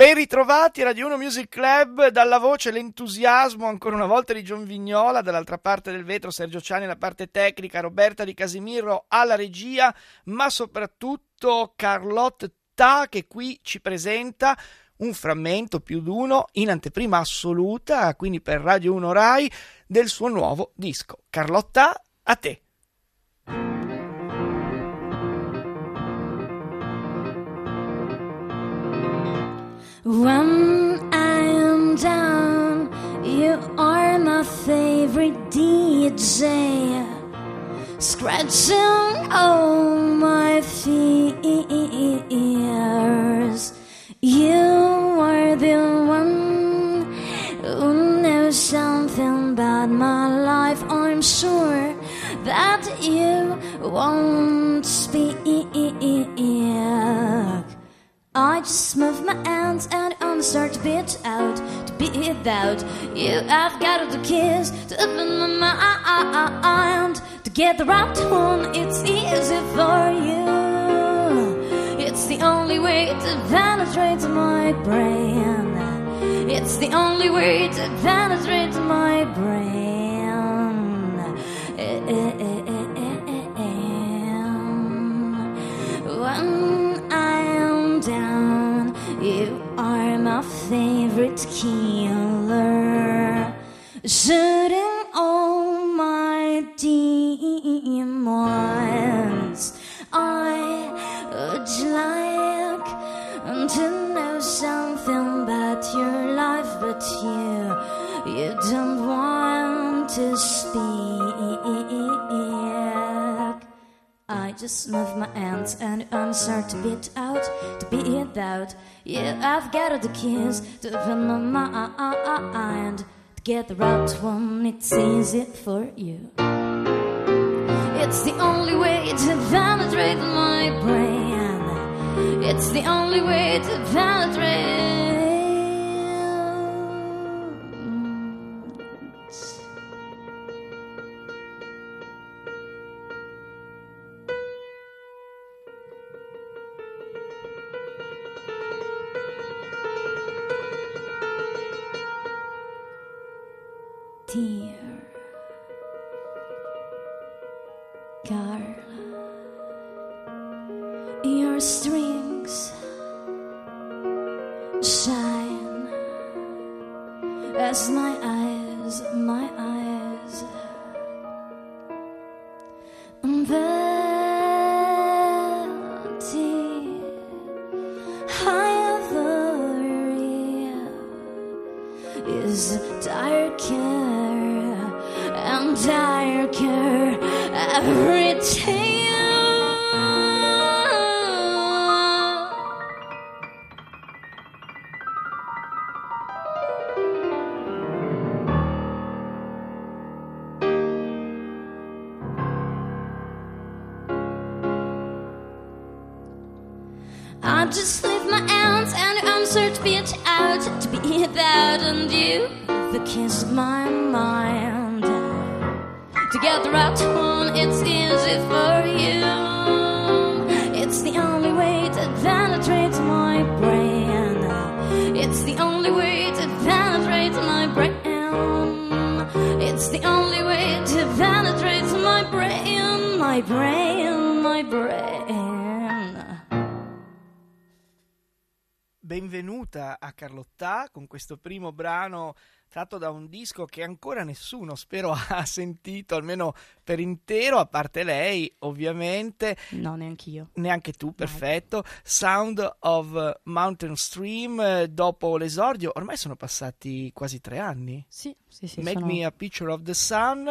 Ben ritrovati Radio 1 Music Club, dalla voce l'entusiasmo ancora una volta di John Vignola, dall'altra parte del vetro Sergio Ciani alla parte tecnica, Roberta Di Casimiro alla regia, ma soprattutto Carlotte Ta che qui ci presenta un frammento più d'uno in anteprima assoluta, quindi per Radio 1 Rai, del suo nuovo disco. Carlotta, a te. When I am down, you are my favorite DJ. Scratching all my fears. You are the one who knows something about my life. I'm sure that you won't speak. I just move my hands and I'm start to bitch out, to be out. You I've got the keys to open my mind, to get the right one. It's easy for you. It's the only way to penetrate my brain. It's the only way to penetrate my brain. Favorite killer. Shooting all my demons. I would like to know something about your life, but you, you don't want to speak. I just move my hands and I'm to beat out, to beat out. Yeah, I've got the keys to open my mind. To get the right one, it's easy for you. It's the only way to penetrate my brain. It's the only way to penetrate. Dear Carla, your strings shine as my eyes, my eyes. Ivory is darker darker every day. I just leave my hands and I'm be out to be without and you the kiss of my mind. Get the right one, it's easy for you. It's the only way to penetrate my brain. It's the only way to penetrate my brain. It's the only way to penetrate my brain, my brain, my brain. Benvenuta a Carlotta con questo primo brano tratto da un disco che ancora nessuno spero ha sentito almeno per intero a parte lei ovviamente. No, neanch'io. neanche tu perfetto. Sound of Mountain Stream eh, dopo l'esordio. Ormai sono passati quasi tre anni. Sì, sì, sì. Make sono- Me a Picture of the Sun.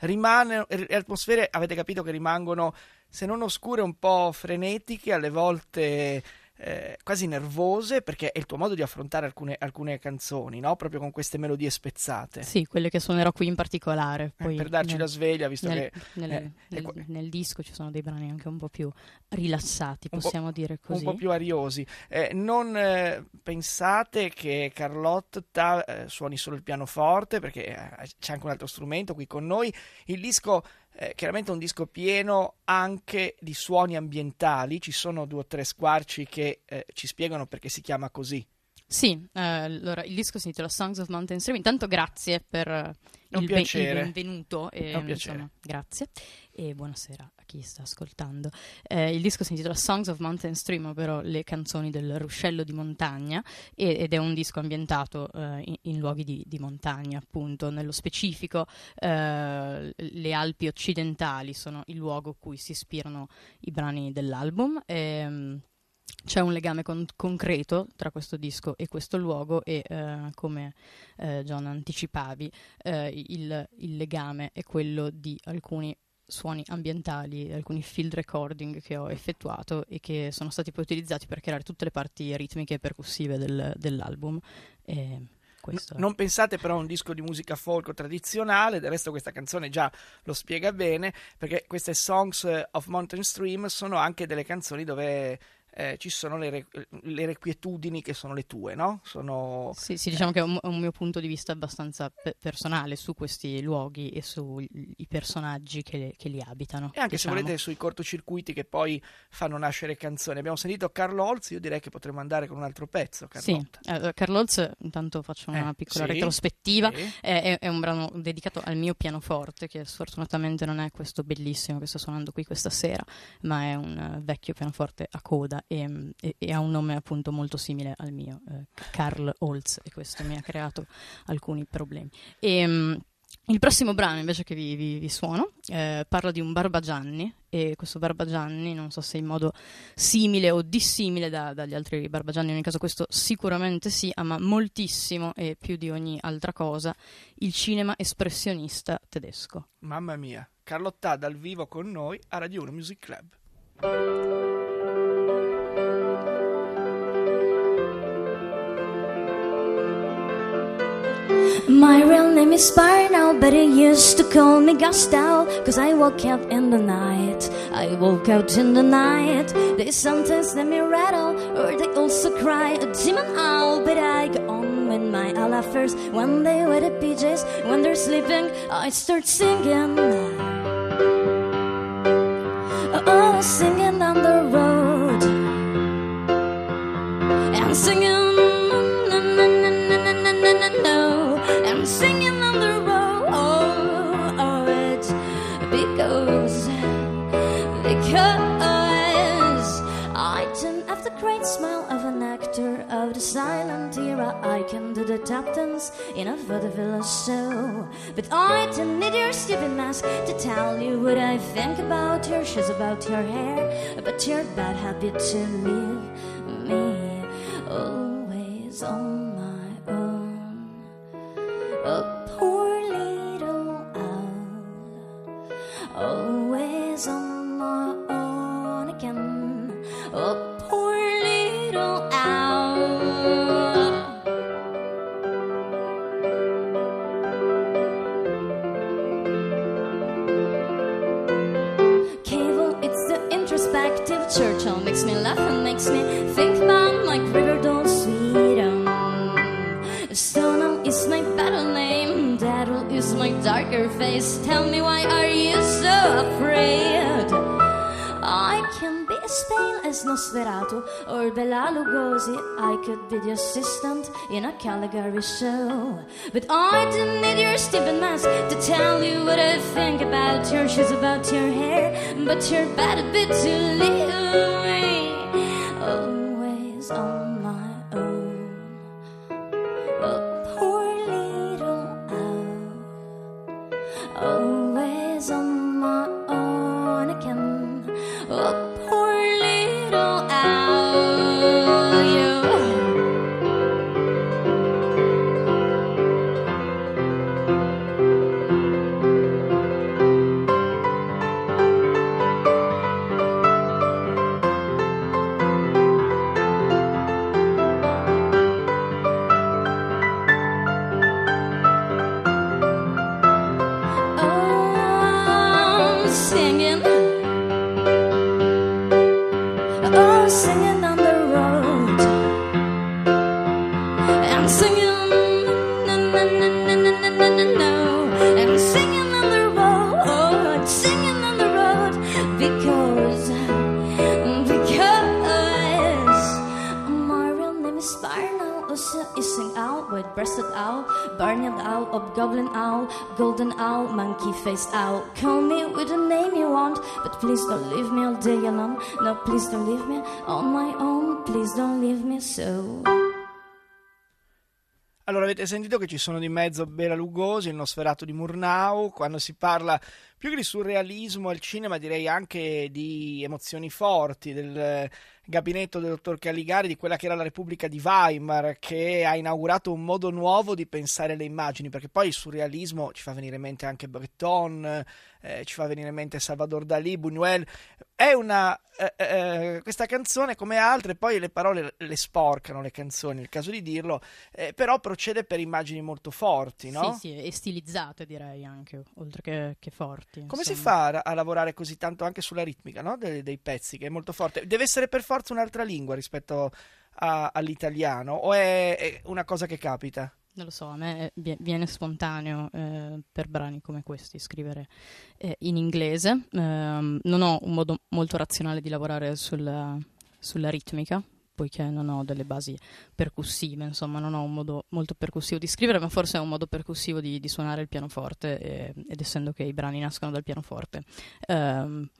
Rimane le atmosfere avete capito che rimangono se non oscure un po' frenetiche alle volte eh, quasi nervose perché è il tuo modo di affrontare alcune, alcune canzoni no? proprio con queste melodie spezzate Sì, quelle che suonerò qui in particolare. Eh, Poi per darci nel- la sveglia visto nel, che nel- eh, nel- qua- nel disco ci sono dei brani anche un po' più rilassati, possiamo dire così. un po' più ariosi. Eh, non eh, pensate che Carlotta eh, suoni solo il pianoforte, perché eh, c'è anche un altro strumento qui con noi. Il disco eh, chiaramente un disco pieno anche di suoni ambientali, ci sono due o tre squarci che eh, ci spiegano perché si chiama così. Sì, eh, allora il disco si intitola Songs of Mountain Stream. Intanto grazie per eh, il, be- il, benvenuto. E, insomma, grazie e buonasera chi sta ascoltando. Eh, il disco si intitola Songs of Mountain Stream, ovvero le canzoni del ruscello di montagna, ed è un disco ambientato eh, in, in, luoghi di, di, montagna, appunto. Nello specifico, eh, le Alpi occidentali sono il luogo cui si ispirano i brani dell'album. E, ehm, c'è un legame con- concreto tra questo disco e questo luogo e eh, come eh, John anticipavi eh, il, il, legame è quello di alcuni suoni ambientali, alcuni field recording che ho effettuato e che sono stati poi utilizzati per creare tutte le parti ritmiche e percussive del, dell'album. E questo. Non pensate però a un disco di musica folk tradizionale, del resto questa canzone già lo spiega bene, perché queste Songs of Mountain Stream sono anche delle canzoni dove eh, ci sono le, re- le, requietudini che sono le tue, no? Sono, sì, sì, diciamo eh. che è un, un, mio punto di vista abbastanza pe- personale su questi luoghi e sui personaggi che, che, li abitano. E anche diciamo. se volete sui cortocircuiti che poi fanno nascere canzoni. Abbiamo sentito Carlo Holz, io direi che potremmo andare con un altro pezzo. Carlo sì, uh, Carlo Holz, intanto faccio una eh, piccola sì, retrospettiva, sì. È, è, un brano dedicato al mio pianoforte, che sfortunatamente non è questo bellissimo che sto suonando qui questa sera, ma è un uh, vecchio pianoforte a coda e, e, e, ha un nome appunto molto simile al mio, eh, Holz, e questo mi ha creato alcuni problemi. E, um, il prossimo brano invece che vi, vi, vi suono eh, parla di un Barbagianni e questo Barbagianni non so se in modo simile o dissimile da, dagli altri Barbagianni, in ogni caso questo sicuramente sì, ama moltissimo e più di ogni altra cosa il cinema espressionista tedesco. Mamma mia, Carlotta dal vivo con noi a Radio 1 Music Club. My real name is Sparnell, but they used to call me Gustav. Cause I woke up in the night, I woke out in the night. They sometimes let me rattle, or they also cry a demon owl. But I go on with my Allah first. When they wear the PJs, when they're sleeping, I start singing. Of an actor of the silent era, I can do the tap dance in a vaudeville show. But I don't need your stupid mask to tell you what I think about your shoes, about your hair, about your bad habit to leave me. Always on darker face. Tell me why are you so afraid? I can be as pale as Nosferatu or Bela Lugosi. I could be the assistant in a Caligari show. But I don't need your stupid mask to tell you what I think about your shoes, about your hair. But you're bad a bit to leave owl, hobgoblin owl, golden owl, monkey faced owl. Call me with a name you want, but please don't leave me all day alone. No, please don't leave me on my own, please don't leave me so. Allora, avete sentito che ci sono di mezzo Bela Lugosi, il Nosferato di Murnau, quando si parla più che di surrealismo al cinema, direi anche di emozioni forti, del gabinetto del dottor Caligari, di quella che era la Repubblica di Weimar, che ha inaugurato un modo nuovo di pensare le immagini, perché poi il surrealismo ci fa venire in mente anche Breton, eh, ci fa venire in mente Salvador Dalì, Buñuel. È una. Eh, eh, questa canzone, come altre, poi le parole le sporcano le canzoni, è il caso di dirlo, eh, però procede per immagini molto forti, no? Sì, sì, e stilizzate direi anche, oltre che, che forti. Come insomma. si fa a, a, lavorare così tanto anche sulla ritmica no? dei, dei, pezzi, che è molto forte? Deve essere per forza un'altra lingua rispetto a, all'italiano, o è, è una cosa che capita? Non lo so, a me viene spontaneo eh, per brani come questi scrivere eh, in inglese. Eh, non ho un modo molto razionale di lavorare sulla, sulla, ritmica, poiché non ho delle basi percussive, insomma, non ho un modo molto percussivo di scrivere, ma forse ho un modo percussivo di, di suonare il pianoforte, ed essendo che i brani nascono dal pianoforte, ehm,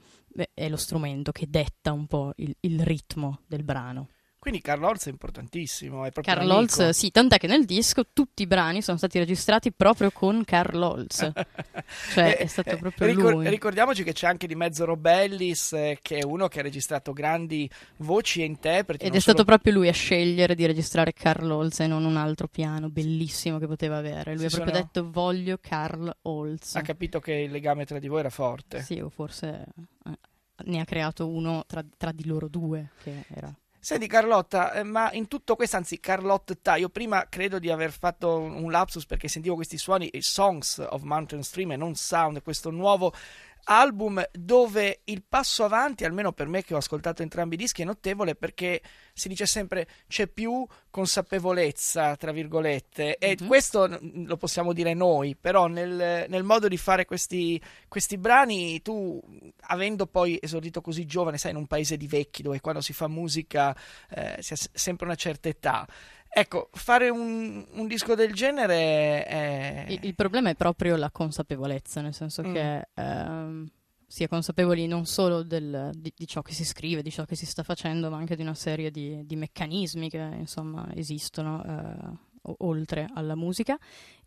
è lo strumento che detta un po' il, il ritmo del brano. Quindi Carl Holz è importantissimo. È Carl Holz, sì, tant'è che nel disco tutti i brani sono stati registrati proprio con Carl Holz. cioè è stato proprio ricor- lui. Ricordiamoci che c'è anche di mezzo Robellis, eh, che è uno che ha registrato grandi voci e interpreti. Ed è solo... stato proprio lui a scegliere di registrare Carl Holz e non un altro piano bellissimo che poteva avere. Lui ha proprio sono... detto voglio Carl Holz. Ha capito che il legame tra di voi era forte. Sì, o forse eh, ne ha creato uno tra, tra di loro due che era Senti Carlotta, eh, ma in tutto questo, anzi Carlotta, io prima credo di aver fatto un lapsus perché sentivo questi suoni, Songs of Mountain Stream e non Sound, questo nuovo album dove il passo avanti, almeno per me che ho ascoltato entrambi i dischi, è notevole perché si dice sempre c'è più consapevolezza, tra virgolette, e mm-hmm. questo lo possiamo dire noi, però nel, nel modo di fare questi, questi, brani, tu avendo poi esordito così giovane, sai, in un paese di vecchi dove quando si fa musica eh, si ha sempre una certa età, Ecco, fare un, un, disco del genere è... Il, il, problema è proprio la consapevolezza, nel senso mm. che ehm, si è consapevoli non solo del, di, di, ciò che si scrive, di ciò che si sta facendo, ma anche di una serie di, di meccanismi che insomma esistono eh, oltre alla musica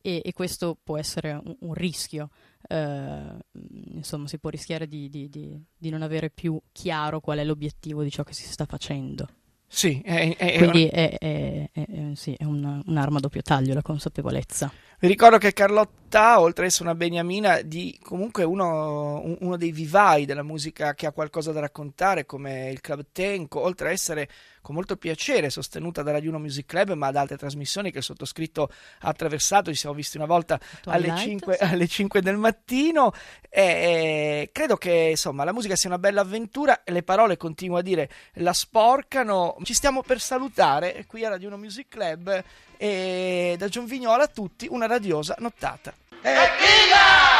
e, e, questo può essere un, un rischio. Eh, insomma, si può rischiare di, di non avere più chiaro qual è l'obiettivo di ciò che si sta facendo. Sì, è, è, Quindi è, è, sì, è un, un'arma a doppio taglio la consapevolezza. Vi ricordo che Carlotta, oltre ad essere una beniamina, di comunque uno, uno, dei vivai della musica che ha qualcosa da raccontare, come il Club Tenco, oltre ad essere con molto piacere sostenuta dalla Juno Music Club, ma da altre trasmissioni che il sottoscritto ha attraversato. Ci siamo visti una volta alle 5, alle 5, del mattino. E, e, credo che insomma la musica sia una bella avventura. Le parole, continuo a dire, la sporcano. Ci stiamo per salutare qui alla Juno Music Club e da Gion Vignola a tutti una radiosa nottata. Evviva!